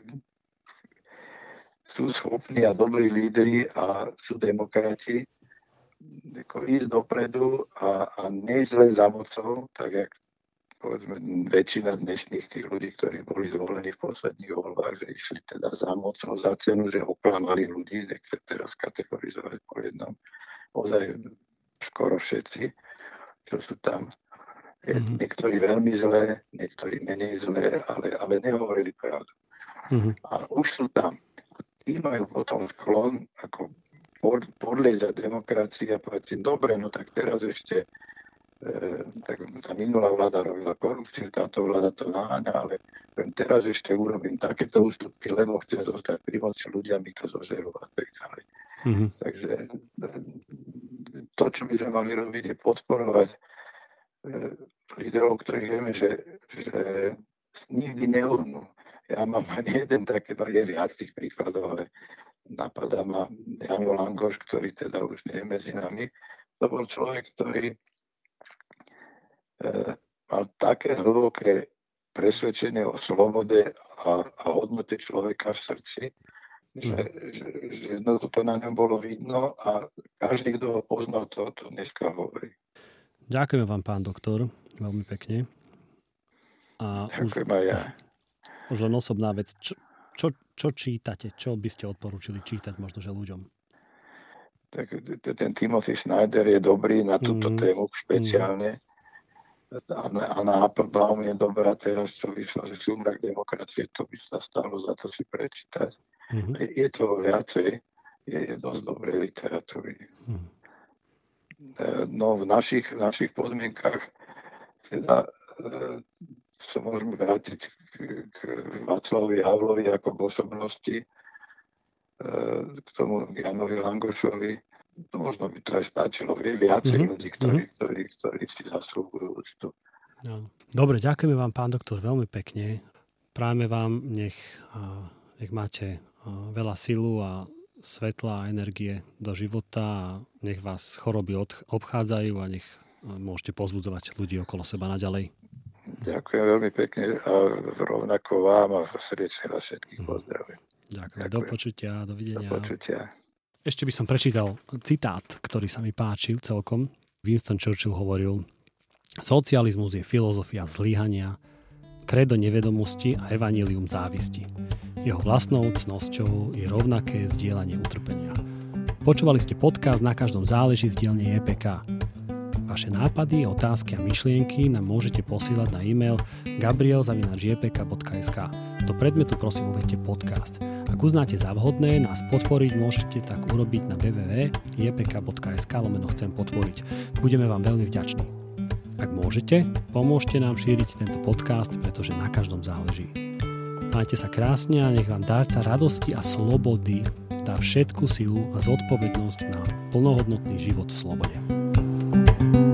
sú schopní a dobrí lídri a sú demokrati, ísť dopredu a, a nejsť len za mocou, tak jak povedzme, väčšina dnešných tých ľudí, ktorí boli zvolení v posledných voľbách, že išli teda za mocou, za cenu, že oklamali ľudí, nechcem teraz kategorizovať po jednom. Ozaj skoro všetci, čo sú tam. Mm-hmm. Niektorí veľmi zlé, niektorí menej zlé, ale, ale nehovorili pravdu. Mm-hmm. A už sú tam. Tí majú potom sklon ako podliezať demokracii a povedať dobre, no tak teraz ešte E, tak tá minulá vláda robila korupciu, táto vláda to naháňa, ale teraz ešte urobím takéto ústupky, lebo chcem zostať pri moci, ľudia mi to zožerú a tak ďalej. Mm-hmm. Takže e, to, čo by sme mali robiť, je podporovať e, líderov, ktorí vieme, že, že nikdy neuhnú. Ja mám ani jeden také, je viac tých príkladov, ale napadá ma Jano Langoš, ktorý teda už nie je medzi nami. To bol človek, ktorý E, mal také hlboké presvedčenie o slobode a, a hodnote človeka v srdci, že, že, že jednoducho to na ňom bolo vidno a každý, kto ho poznal, to, to dneska hovorí. Ďakujem vám, pán doktor, veľmi pekne. A Ďakujem už, aj ja. Už len osobná vec. Čo, čo, čo čítate? Čo by ste odporúčili čítať možno, že ľuďom? Tak ten Timothy Schneider je dobrý na túto mm. tému špeciálne. Mm a na Applebaum je dobrá teraz, čo vyšlo, že súmrak demokracie, to by sa stalo za to si prečítať. Mm-hmm. Je to viacej, je, je dosť dobrej literatúry. Mm-hmm. No v našich, v našich podmienkach teda e, sa môžeme vrátiť k, Václavovi Havlovi ako k osobnosti, e, k tomu Janovi Langošovi, to možno by to aj stačilo. Je viacej mm-hmm. ľudí, ktorí, mhm. ktorí, ktorí si zaslúhujú úctu. No. Dobre, ďakujeme vám, pán doktor, veľmi pekne. Práve vám, nech, nech máte veľa silu a svetla a energie do života a nech vás choroby obchádzajú a nech môžete pozbudzovať ľudí okolo seba naďalej. Ďakujem veľmi pekne a rovnako vám a srdečne vás všetkých mhm. pozdravujem. Ďakujem. Ďakujem. Do počutia, dovidenia. Do počutia. Ešte by som prečítal citát, ktorý sa mi páčil celkom. Winston Churchill hovoril, socializmus je filozofia zlyhania, kredo nevedomosti a evanílium závisti. Jeho vlastnou cnosťou je rovnaké zdieľanie utrpenia. Počúvali ste podcast Na každom záleží z dielne EPK. Vaše nápady, otázky a myšlienky nám môžete posielať na e-mail gabriel.jpk.sk. Do predmetu prosím uvedte podcast. Ak uznáte za vhodné nás podporiť, môžete tak urobiť na www.jpk.sk lomeno chcem podporiť. Budeme vám veľmi vďační. Ak môžete, pomôžte nám šíriť tento podcast, pretože na každom záleží. Majte sa krásne a nech vám dárca radosti a slobody dá všetku silu a zodpovednosť na plnohodnotný život v slobode. thank you